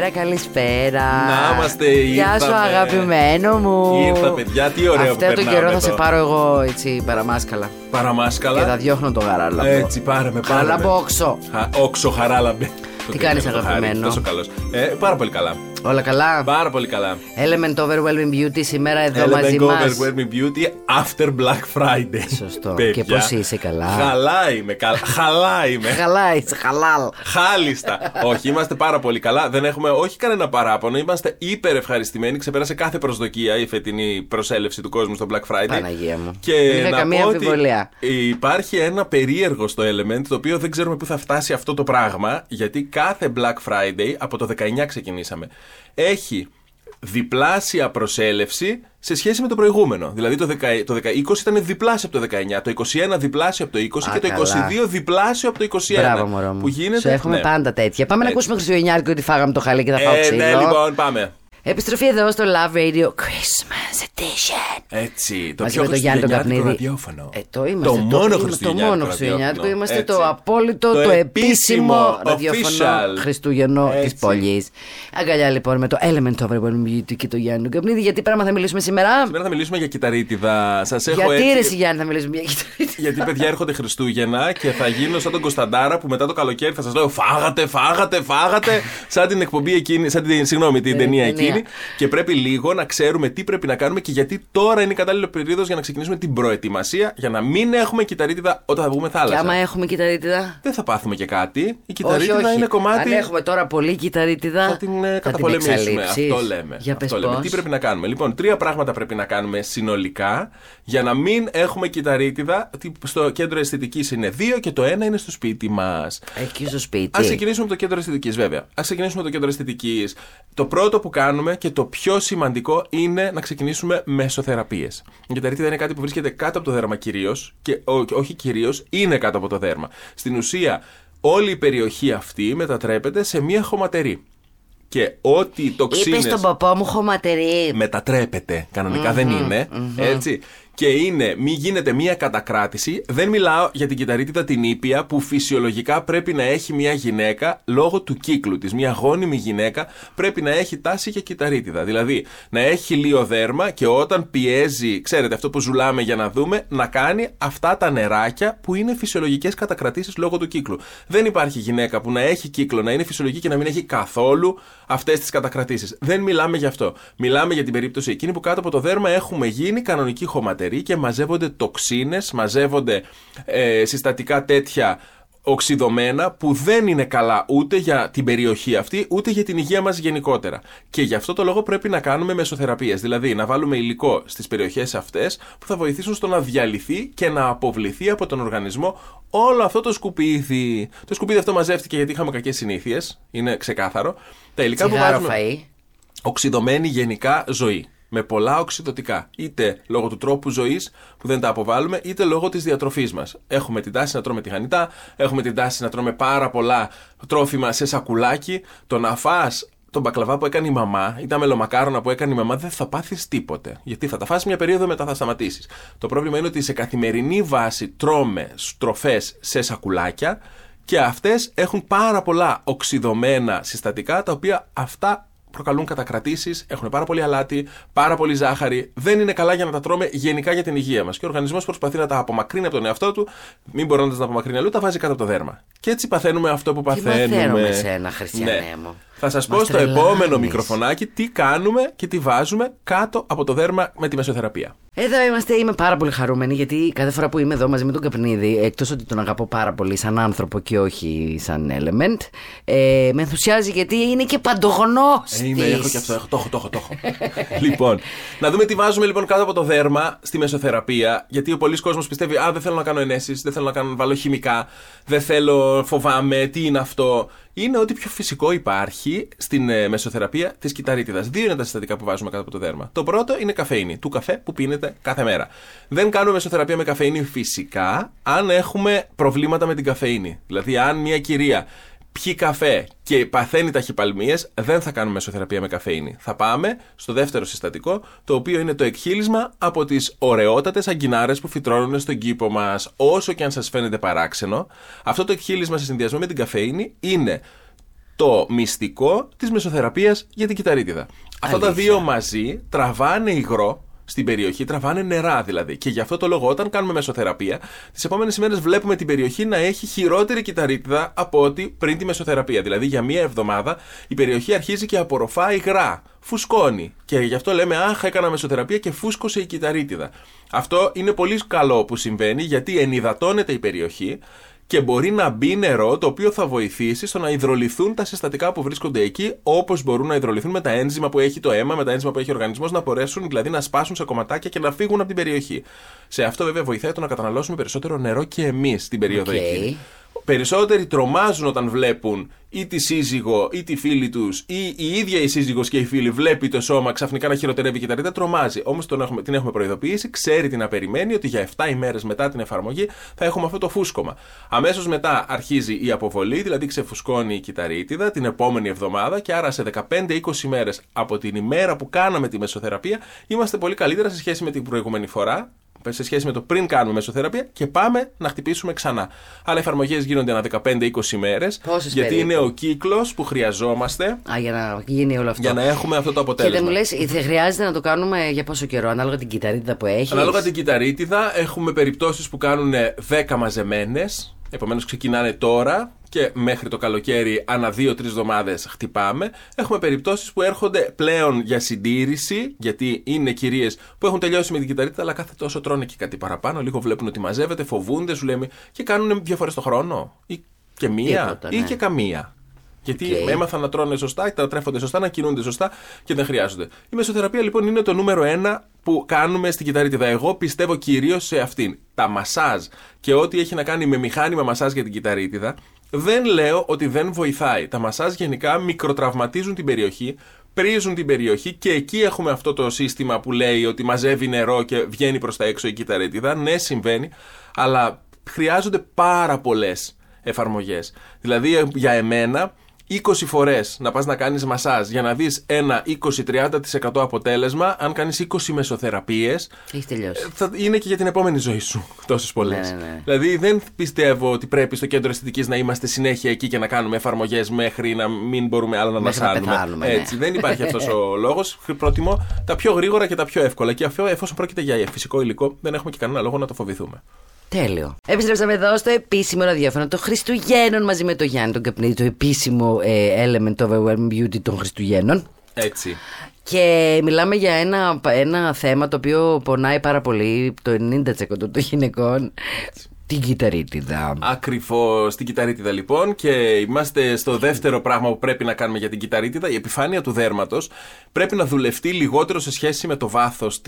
Καλησπέρα, καλησπέρα. Να είμαστε, Γεια σου, ήρθαμε. αγαπημένο μου. Ήρθα, παιδιά, τι ωραίο Αυτό που τον περνάμε καιρό θα εδώ. σε πάρω εγώ έτσι παραμάσκαλα. Και θα Παραμάσκαλα. διώχνω το γαράλαμπο. Έτσι, πάρε με, πάρε με. Γαράλαμπο όξο. Χα- Όξο, χαράλαμπε. Το κάνεις, πήγαμε το χάρι, αγαπημένο; Τόσο καλός. Ε, πάρα πολύ καλά. Όλα καλά; Πάρα πολύ καλά. Element Overwhelming Beauty σήμερα εδώ Element μαζί μας. Overwhelming Beauty after Black Friday. Σωστό. Παιδιά, Και πώς είσαι, καλά; Χαλά είμαι. Καλά. Χαλά είμαι. Καλά, είσαι χαλάλ. Χάλιστα. όχι, είμαστε πάρα πολύ καλά. Δεν έχουμε όχι κανένα παράπονο. Είμαστε υπερ ευχαριστημένοι. Ξεπέρασε κάθε προσδοκία η φετινή προσέλευση του κόσμου στο Black Friday. Παναγία μου. Και Δεν είχα να καμία πω ότι αμφιβολία. Υπάρχει ένα περίεργο στο Element το οποίο δεν ξέρουμε πού θα φτάσει αυτό το πράγμα. Γιατί κάθε Black Friday, από το 19 ξεκινήσαμε, έχει διπλάσια προσέλευση σε σχέση με το προηγούμενο. Δηλαδή το, 10, το 20 ήταν διπλάσιο από το 19, το 21 διπλάσιο από το 20 Α, και το καλά. 22 διπλάσιο από το 21. Μπράβο, μωρό μου. Που γίνεται. Σου εύχομαι ναι. πάντα τέτοια. Πάμε να Έτσι. ακούσουμε Χριστουγεννιάτικο ότι φάγαμε το χαλί και θα φάω Ε, ξύλο. ναι, λοιπόν, πάμε. Επιστροφή εδώ στο Love Radio Christmas Edition. Έτσι, το Μαζί πιο με τον Γιάννη τον χριστουγεννιάτικο Καπνίδη. ραδιόφωνο. Ε, το είμαστε. Το μόνο είμαστε χριστουγεννιάτικο Το μόνο χριστουγεννιάτικο. ραδιόφωνο. Είμαστε Έτσι. το απόλυτο, το, Το επίσημο επίσημο, ραδιόφωνο official. Χριστούγεννο της Έτσι. πόλης. Αγκαλιά λοιπόν με το Element Overwhelming Beauty και το Γιάννη τον Καπνίδη. Γιατί πράγμα θα μιλήσουμε σήμερα; Σήμερα θα μιλήσουμε για κυταρίτιδα. Σας έχω Γιατί έτσι... ρε εσύ, Γιάννη θα μιλήσουμε για κυταρίτιδα. Γιατί παιδιά έρχονται Χριστούγεννα και θα γίνω σαν τον Κωνσταντάρα που μετά το καλοκαίρι θα σας λέω Φάγατε, φάγατε, φάγατε. σαν την εκπομπή εκείνη, σαν την, συγγνώμη, την Ε, ταινία ταινία. εκείνη. Και πρέπει λίγο να ξέρουμε τι πρέπει να κάνουμε και γιατί τώρα είναι η κατάλληλη περίοδος για να ξεκινήσουμε την προετοιμασία για να μην έχουμε κυταρίτιδα όταν θα βγούμε Και θάλασσα. άμα έχουμε κυταρίτιδα; Δεν θα πάθουμε και κάτι. Η Όχι, κυταρίτιδα όχι. είναι κομμάτι. Αν έχουμε τώρα πολύ κυταρίτιδα. Θα την ε, θα καταπολεμήσουμε. εξαλείψεις. Αυτό λέμε. Για Αυτό πες λέμε. πώς. Τι πρέπει να κάνουμε; Λοιπόν, τρία πράγματα πρέπει να κάνουμε συνολικά για να μην έχουμε κυταρίτιδα. Τι- Στο κέντρο αισθητικής είναι δύο και το ένα είναι στο σπίτι μας. Εκεί στο σπίτι. Α ξεκινήσουμε από το κέντρο αισθητικής, βέβαια. Α ξεκινήσουμε από το κέντρο αισθητικής. Το πρώτο που κάνουμε και το πιο σημαντικό είναι να ξεκινήσουμε μεσοθεραπείες. Η κυταρίτιδα είναι κάτι που βρίσκεται κάτω από το δέρμα κυρίως και ό- και όχι κυρίως, είναι κάτω από το δέρμα. Στην ουσία, όλη η περιοχή αυτή μετατρέπεται σε μία χωματερή. Και ό,τι Είπε τοξίνες στον παπά μου χωματερή. μετατρέπεται. Κανονικά δεν είναι. Έτσι. Και είναι, μη γίνεται μία κατακράτηση. Δεν μιλάω για την κυταρίτιδα την ήπια που φυσιολογικά πρέπει να έχει μία γυναίκα λόγω του κύκλου της. Μία γόνιμη γυναίκα πρέπει να έχει τάση για κυταρίτιδα. Δηλαδή να έχει λίγο δέρμα και όταν πιέζει, ξέρετε αυτό που ζουλάμε για να δούμε, να κάνει αυτά τα νεράκια που είναι φυσιολογικές κατακρατήσεις λόγω του κύκλου. Δεν υπάρχει γυναίκα που να έχει κύκλο, να είναι φυσιολογική και να μην έχει καθόλου αυτές τις κατακρατήσεις. Δεν μιλάμε γι' αυτό. Μιλάμε για την περίπτωση εκείνη που κάτω από το δέρμα έχουμε γίνει κανονική χωματερή και μαζεύονται τοξίνες, μαζεύονται ε, συστατικά τέτοια οξυδωμένα που δεν είναι καλά ούτε για την περιοχή αυτή ούτε για την υγεία μας γενικότερα. Και γι' αυτό το λόγο πρέπει να κάνουμε μεσοθεραπείες, δηλαδή να βάλουμε υλικό στις περιοχές αυτές που θα βοηθήσουν στο να διαλυθεί και να αποβληθεί από τον οργανισμό όλο αυτό το σκουπίδι. Το σκουπίδι αυτό μαζεύτηκε γιατί είχαμε κακές συνήθειες, είναι ξεκάθαρο. Τα υλικά που Τσιγάρο βάζουμε φαΐ. οξυδωμένη γενικά ζωή. Με πολλά οξυδοτικά. Είτε λόγω του τρόπου ζωής που δεν τα αποβάλλουμε, είτε λόγω της διατροφής μας. Έχουμε την τάση να τρώμε τηγανιτά, έχουμε την τάση να τρώμε πάρα πολλά τρόφιμα σε σακουλάκι. Το να φας τον μπακλαβά που έκανε η μαμά ή τα μελομακάρονα που έκανε η μαμά δεν θα πάθεις τίποτε. Γιατί θα τα φας μια περίοδο μετά θα σταματήσεις. Το πρόβλημα είναι ότι σε καθημερινή βάση τρώμε τροφέ σε σακουλάκια και αυτές έχουν πάρα πολλά οξυδωμένα συστατικά τα οποία αυτά προκαλούν κατακρατήσεις, έχουν πάρα πολύ αλάτι, πάρα πολύ ζάχαρη. Δεν είναι καλά για να τα τρώμε γενικά για την υγεία μας. Και ο οργανισμός προσπαθεί να τα απομακρύνει από τον εαυτό του, μην μπορώντα να τα απομακρύνει αλλού, τα βάζει κάτω από το δέρμα. Και έτσι παθαίνουμε αυτό που Τι παθαίνουμε. μαθαίνω με σένα, Χριστιανέ μου. Θα σας Μας πω στο τρελάνεις. επόμενο μικροφωνάκι τι κάνουμε και τι βάζουμε κάτω από το δέρμα με τη μεσοθεραπεία. Εδώ είμαστε, είμαι πάρα πολύ χαρούμενη γιατί κάθε φορά που είμαι εδώ μαζί με τον Καπνίδη, εκτός ότι τον αγαπώ πάρα πολύ σαν άνθρωπο και όχι σαν element, ε, με ενθουσιάζει γιατί είναι και παντογνώστη. Ε, είμαι, έχω και αυτό, έχω, το έχω, το έχω, το έχω. λοιπόν, να δούμε τι βάζουμε λοιπόν κάτω από το δέρμα στη μεσοθεραπεία. Γιατί ο πολλής κόσμος πιστεύει, Α, δεν θέλω να κάνω ενέσεις, δεν θέλω να κάνω να βάλω χημικά, δεν θέλω, φοβάμαι, τι είναι αυτό. Είναι ό,τι πιο φυσικό υπάρχει στην ε, μεσοθεραπεία της κυταρίτιδας. Δύο είναι τα συστατικά που βάζουμε κάτω από το δέρμα. Το πρώτο είναι καφέινη, του καφέ που πίνετε κάθε μέρα. Δεν κάνουμε μεσοθεραπεία με καφέινη φυσικά αν έχουμε προβλήματα με την καφέινη. Δηλαδή, αν μια κυρία πιει καφέ και παθαίνει ταχυπαλμίες, δεν θα κάνουμε μεσοθεραπεία με καφέινη. Θα πάμε στο δεύτερο συστατικό, το οποίο είναι το εκχύλισμα από τις ωραιότατες αγκινάρες που φυτρώνουν στον κήπο μας. Όσο και αν σας φαίνεται παράξενο, αυτό το εκχύλισμα σε συνδυασμό με την καφέινη είναι το μυστικό της μεσοθεραπείας για την κυταρίτιδα. Αυτά τα Αλήθεια. δύο μαζί τραβάνε υγρό στην περιοχή, τραβάνε νερά δηλαδή. Και γι' αυτό το λόγο, όταν κάνουμε μεσοθεραπεία, τις επόμενες ημέρε βλέπουμε την περιοχή να έχει χειρότερη κυταρίτιδα από ό,τι πριν τη μεσοθεραπεία. Δηλαδή, για μία εβδομάδα η περιοχή αρχίζει και απορροφά υγρά. Φουσκώνει. Και γι' αυτό λέμε, Αχ, έκανα μεσοθεραπεία και φούσκωσε η κυταρίτιδα. Αυτό είναι πολύ καλό που συμβαίνει γιατί ενυδατώνεται η περιοχή και μπορεί να μπει νερό το οποίο θα βοηθήσει στο να υδροληθούν τα συστατικά που βρίσκονται εκεί, όπως μπορούν να υδροληθούν με τα ένζημα που έχει το αίμα, με τα ένζημα που έχει ο οργανισμός, να μπορέσουν δηλαδή να σπάσουν σε κομματάκια και να φύγουν από την περιοχή. Σε αυτό βέβαια βοηθάει το να καταναλώσουμε περισσότερο νερό και εμείς την περίοδο Οκ. εκείνη. Περισσότεροι τρομάζουν όταν βλέπουν ή τη σύζυγο ή τη φίλη τους ή η ίδια η σύζυγος και η φίλη βλέπει το σώμα ξαφνικά να χειροτερεύει κυτταρίτιδα, τρομάζει. Όμως έχουμε, την έχουμε προειδοποιήσει, ξέρει τι να περιμένει ότι για 7 ημέρες μετά την εφαρμογή θα έχουμε αυτό το φούσκωμα. Αμέσως μετά αρχίζει η αποβολή, δηλαδή ξεφουσκώνει η κυτταρίτιδα την επόμενη εβδομάδα και άρα σε 15-20 ημέρες από την ημέρα που κάναμε τη μεσοθεραπεία είμαστε πολύ καλύτερα σε σχέση με την προηγούμενη φορά σε σχέση με το πριν κάνουμε μεσοθεραπεία και πάμε να χτυπήσουμε ξανά. Αλλά οι εφαρμογές γίνονται ανά 15-20 μέρες. Πόσες Γιατί περίπου; είναι ο κύκλος που χρειαζόμαστε Α, για να γίνει όλο αυτό. για να έχουμε αυτό το Και αποτέλεσμα. δεν μου λες, δεν χρειάζεται να το κάνουμε για πόσο καιρό, ανάλογα την κυταρίτιδα που έχεις. Ανάλογα την κυταρίτιδα, έχουμε περιπτώσεις που κάνουν 10 μαζεμένες. Επομένως, ξεκινάνε τώρα και μέχρι το καλοκαίρι, ανά 2-3 εβδομάδες χτυπάμε. Έχουμε περιπτώσεις που έρχονται πλέον για συντήρηση, γιατί είναι κυρίες που έχουν τελειώσει με την κυταρίτιδα, αλλά κάθε τόσο τρώνε και κάτι παραπάνω. Λίγο βλέπουν ότι μαζεύεται, φοβούνται, σου λέμε, και κάνουν δύο φορές το χρόνο. Ή και μία, Τίποτα, ή ναι. και καμία. Γιατί Οκ. έμαθαν να τρώνε σωστά, να τρέφονται σωστά, να κινούνται σωστά και δεν χρειάζονται. Η μεσοθεραπεία λοιπόν είναι το νούμερο ένα που κάνουμε στην κυτταρίτιδα. Εγώ πιστεύω κυρίως σε αυτήν. Τα μασάζ και ό,τι έχει να κάνει με μηχάνημα μασάζ για την κυτταρίτιδα, δεν λέω ότι δεν βοηθάει. Τα μασάζ γενικά μικροτραυματίζουν την περιοχή, πρήζουν την περιοχή και εκεί έχουμε αυτό το σύστημα που λέει ότι μαζεύει νερό και βγαίνει προς τα έξω η κυτταρίτιδα. Ναι, συμβαίνει, αλλά χρειάζονται πάρα πολλές εφαρμογές. Δηλαδή, ε, για εμένα, 20 φορές να πας να κάνεις μασάζ για να δεις ένα 20-30% αποτέλεσμα, αν κάνεις 20 μεσοθεραπείες, Έχεις τελειώσει. θα είναι και για την επόμενη ζωή σου τόσες πολλές. Ναι, ναι, ναι. Δηλαδή, δεν πιστεύω ότι πρέπει στο κέντρο αισθητικής να είμαστε συνέχεια εκεί και να κάνουμε εφαρμογές μέχρι να μην μπορούμε άλλο να Μέχρι να μασάνουμε. πεθάνουμε, ναι. Έτσι, δεν υπάρχει αυτός ο λόγος. Προτιμώ τα πιο γρήγορα και τα πιο εύκολα. Και αυτό, εφόσον πρόκειται για φυσικό υλικό, δεν έχουμε και κανένα λόγο να το φοβηθούμε. Τέλειο. Επιστρέψαμε εδώ στο επίσημο ραδιόφωνο των Χριστουγέννων μαζί με το Γιάννη τον Καπνίδη, το επίσημο ε, element of overwhelming beauty των Χριστουγέννων. Έτσι. Και μιλάμε για ένα, ένα θέμα το οποίο πονάει πάρα πολύ το 90% των γυναικών. Την κυταρίτιδα. Ακριβώς την κυταρίτιδα λοιπόν και είμαστε στο δεύτερο πράγμα που πρέπει να κάνουμε για την κυταρίτιδα. Η επιφάνεια του δέρματος πρέπει να δουλευτεί λιγότερο σε σχέση με το βάθος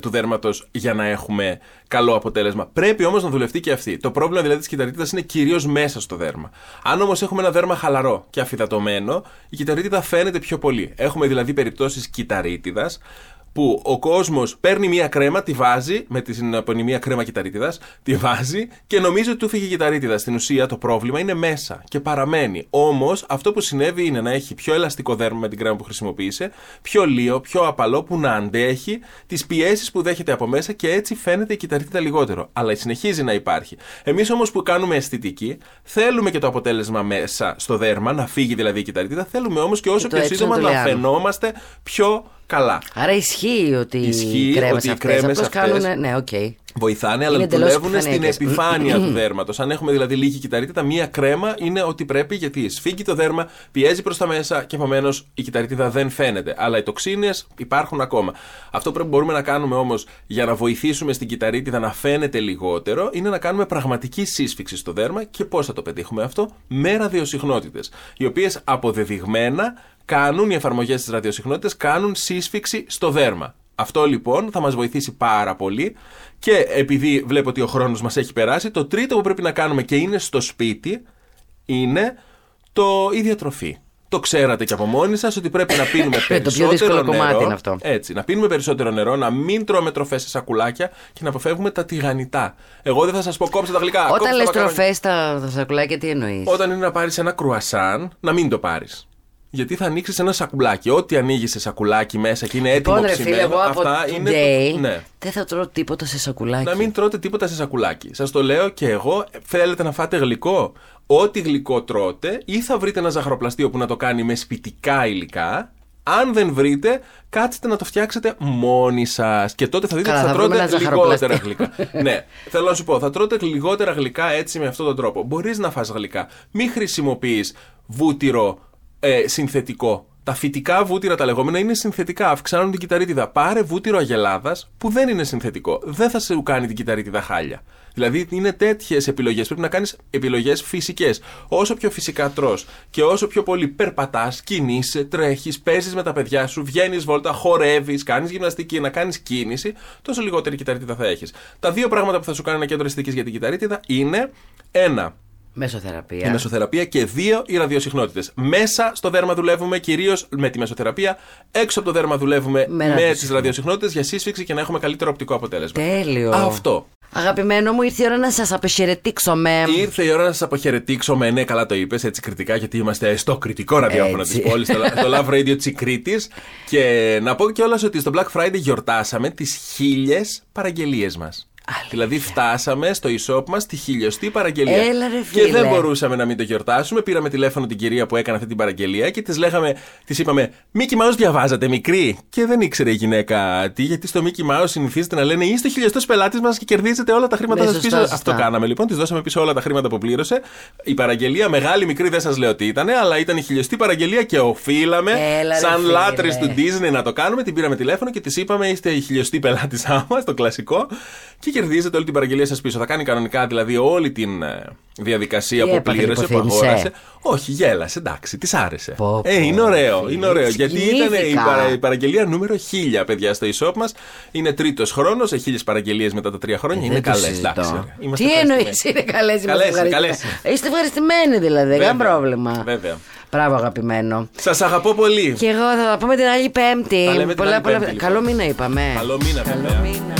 του δέρματος για να έχουμε καλό αποτέλεσμα. Πρέπει όμως να δουλευτεί και αυτή. Το πρόβλημα δηλαδή της κυταρίτιδας είναι κυρίως μέσα στο δέρμα. Αν όμως έχουμε ένα δέρμα χαλαρό και αφυδατωμένο, η κυταρίτιδα φαίνεται πιο πολύ. Έχουμε δηλαδή περιπτώσεις κυταρίτιδας που ο κόσμος παίρνει μία κρέμα, τη βάζει με την απονημία κρέμα κυταρίτιδας, τη βάζει και νομίζει ότι του φύγει η κυταρίτιδα. Στην ουσία το πρόβλημα είναι μέσα και παραμένει. Όμως αυτό που συνέβη είναι να έχει πιο ελαστικό δέρμα με την κρέμα που χρησιμοποίησε, πιο λείο, πιο απαλό που να αντέχει τις πιέσεις που δέχεται από μέσα και έτσι φαίνεται η κυτταρίτιδα λιγότερο. Αλλά συνεχίζει να υπάρχει. Εμείς όμως που κάνουμε αισθητική, θέλουμε και το αποτέλεσμα μέσα στο δέρμα, να φύγει δηλαδή η κυτταρίτιδα, θέλουμε όμως και όσο Και το πιο έξω σύντομα να το να λειάνουμε. φαινόμαστε πιο καλά. Άρα ισχύει ότι Ισχύει οι κρέμες ότι οι αυτές κρέμες απλώς αυτές κάνουν. Ναι, οκ. Βοηθάνε, αλλά Είναι εντελώς δουλεύουν στην επιφανειακές. επιφάνεια του δέρματος. Αν έχουμε δηλαδή λίγη κυτταρίτιδα, μία κρέμα είναι ό,τι πρέπει γιατί σφίγγει το δέρμα, πιέζει προς τα μέσα και επομένως η κυτταρίτιδα δεν φαίνεται. Αλλά οι τοξίνες υπάρχουν ακόμα. Αυτό που μπορούμε να κάνουμε όμως για να βοηθήσουμε στην κυταρίτιδα να φαίνεται λιγότερο είναι να κάνουμε πραγματική σύσφυξη στο δέρμα και πώς θα το πετύχουμε αυτό; Με ραδιοσυχνότητες. Οι οποίες αποδεδειγμένα κάνουν, οι εφαρμογές της ραδιοσυχνότητας κάνουν σύσφυξη στο δέρμα. Αυτό λοιπόν θα μας βοηθήσει πάρα πολύ και επειδή βλέπω ότι ο χρόνος μας έχει περάσει, το τρίτο που πρέπει να κάνουμε και είναι στο σπίτι είναι το, η διατροφή. Το ξέρατε και από μόνοι σας ότι πρέπει να πίνουμε Ε, το πιο περισσότερο δύσκολο νερό. κομμάτι είναι αυτό. Έτσι, να πίνουμε περισσότερο νερό, να μην τρώμε τροφές σε σακουλάκια και να αποφεύγουμε τα τηγανιτά. Εγώ δεν θα σας πω κόψτε τα γλυκά. κόψτε Όταν τα λες μακαρόνια. τροφές στα, στα σακουλάκια, τι εννοείς; Όταν είναι να πάρεις ένα κρουασάν, να μην το πάρεις. Γιατί θα ανοίξεις ένα σακουλάκι. Ό,τι ανοίγεις σε σακουλάκι μέσα και είναι έτοιμο Λοιπόν, ρε φίλε, ψημένο, εγώ από αυτά είναι. today Το... Ναι. δεν θα τρώω τίποτα σε σακουλάκι. Να μην τρώτε τίποτα σε σακουλάκι. Σας το λέω και εγώ. Θέλετε να φάτε γλυκό. Ό,τι γλυκό τρώτε, ή θα βρείτε ένα ζαχαροπλαστείο που να το κάνει με σπιτικά υλικά. Αν δεν βρείτε, κάτσετε να το φτιάξετε μόνοι σας. Και τότε θα δείτε Καλά, ότι θα θα βρούμε τρώτε ένα λιγότερα ζαχαροπλαστείο. γλυκά. ναι, θέλω να σου πω, θα τρώτε λιγότερα γλυκά έτσι με αυτόν τον τρόπο. Μπορείς να φας γλυκά. Μην χρησιμοποιείς βούτυρο ε, συνθετικό. Τα φυτικά βούτυρα τα λεγόμενα είναι συνθετικά, αυξάνουν την κυταρίτιδα. Πάρε βούτυρο αγελάδας που δεν είναι συνθετικό. Δεν θα σου κάνει την κυταρίτιδα χάλια. Δηλαδή είναι τέτοιες επιλογές. Πρέπει να κάνεις επιλογές φυσικές. Όσο πιο φυσικά τρώ και όσο πιο πολύ περπατάς, κινείσαι, τρέχεις, παίζεις με τα παιδιά σου, βγαίνεις βόλτα, χορεύεις, κάνεις γυμναστική, να κάνεις κίνηση, τόσο λιγότερη κυταρίτιδα θα έχεις. Τα δύο πράγματα που θα σου κάνει ένα κέντρο αισθητική για την κυταρίτιδα είναι ένα Μεσοθεραπεία. η μεσοθεραπεία και δύο οι ραδιοσυχνότητες. Μέσα στο δέρμα δουλεύουμε κυρίως με τη μεσοθεραπεία. Έξω από το δέρμα δουλεύουμε Με με, ραδιοσυχνότητες. τις ραδιοσυχνότητες για σύσφυξη και να έχουμε καλύτερο οπτικό αποτέλεσμα. Τέλειο. Αυτό. Αγαπημένο μου, ήρθε η ώρα να σας απεχαιρετήξω με. Ήρθε η ώρα να σας αποχαιρετήξω με ναι, καλά το είπες, έτσι κριτικά, γιατί είμαστε στο κριτικό ραδιόφωνο Έτσι. τη πόλη, το, το Love Radio τη Κρήτη. Και να πω κιόλας ότι στο Black Friday γιορτάσαμε τις χίλιες παραγγελίες μας. Δηλαδή φτάσαμε στο e-shop μας τη χιλιοστή παραγγελία. Έλα, ρε, και φίλε. δεν μπορούσαμε να μην το γιορτάσουμε. Πήραμε τηλέφωνο την κυρία που έκανε αυτή την παραγγελία και της λέγαμε, της είπαμε, Μίκη Mouse διαβάζατε μικρή. Και δεν ήξερε η γυναίκα τι, γιατί στο Μίκη Mouse συνηθίζεται να λένε Είστε χιλιοστός πελάτης μας και κερδίζετε όλα τα χρήματα Ναι, σας σωστά, πίσω. σωστά. Αυτό κάναμε λοιπόν. Της δώσαμε πίσω όλα τα χρήματα που πλήρωσε. Η παραγγελία, μεγάλη μικρή δεν σας λέω τι ήταν, αλλά ήταν η χιλιοστή παραγγελία και οφείλαμε, Έλα, ρε, σαν φίλε. λάτρε του Disney, να το κάνουμε. Την πήραμε τηλέφωνο και της είπαμε: Είστε η χιλιοστή πελάτησά μας, το κλασικό. Και κερδίζετε όλη την παραγγελία σας πίσω. Θα κάνει κανονικά δηλαδή όλη την ε, διαδικασία Τι που έπαθε, πλήρωσε, που λιποθύμησε; αγόρασε. Όχι, γέλασε, εντάξει, της άρεσε. Πω, ε, πω, είναι ωραίο, φίλε, είναι ωραίο. Γιατί ήταν η, συγκινήθηκα. παρα- η παραγγελία νούμερο 1000, παιδιά, στο e-shop μας. Είναι τρίτος χρόνος, σε χίλιες παραγγελίες μετά τα τρία χρόνια. είναι Ε, Δεν το καλές, συζητώ. εντάξει. ωραία. Είμαστε Τι εννοείς ευχαριστημένοι. είναι καλές, είμαστε Καλές, ευχαριστημένοι. καλές. Είστε ευχαριστημένοι δηλαδή, δεν Βέβαια, κανένα πρόβλημα. βέβαια. Μπράβο, αγαπημένο. Σας αγαπώ πολύ. Και εγώ θα τα πούμε την άλλη Πέμπτη. Τα λέμε την άλλη πολλά, Πέμπτη, λοιπόν. Καλό μήνα είπαμε. Καλό μήνα, Καλό βέβαια. μήνα.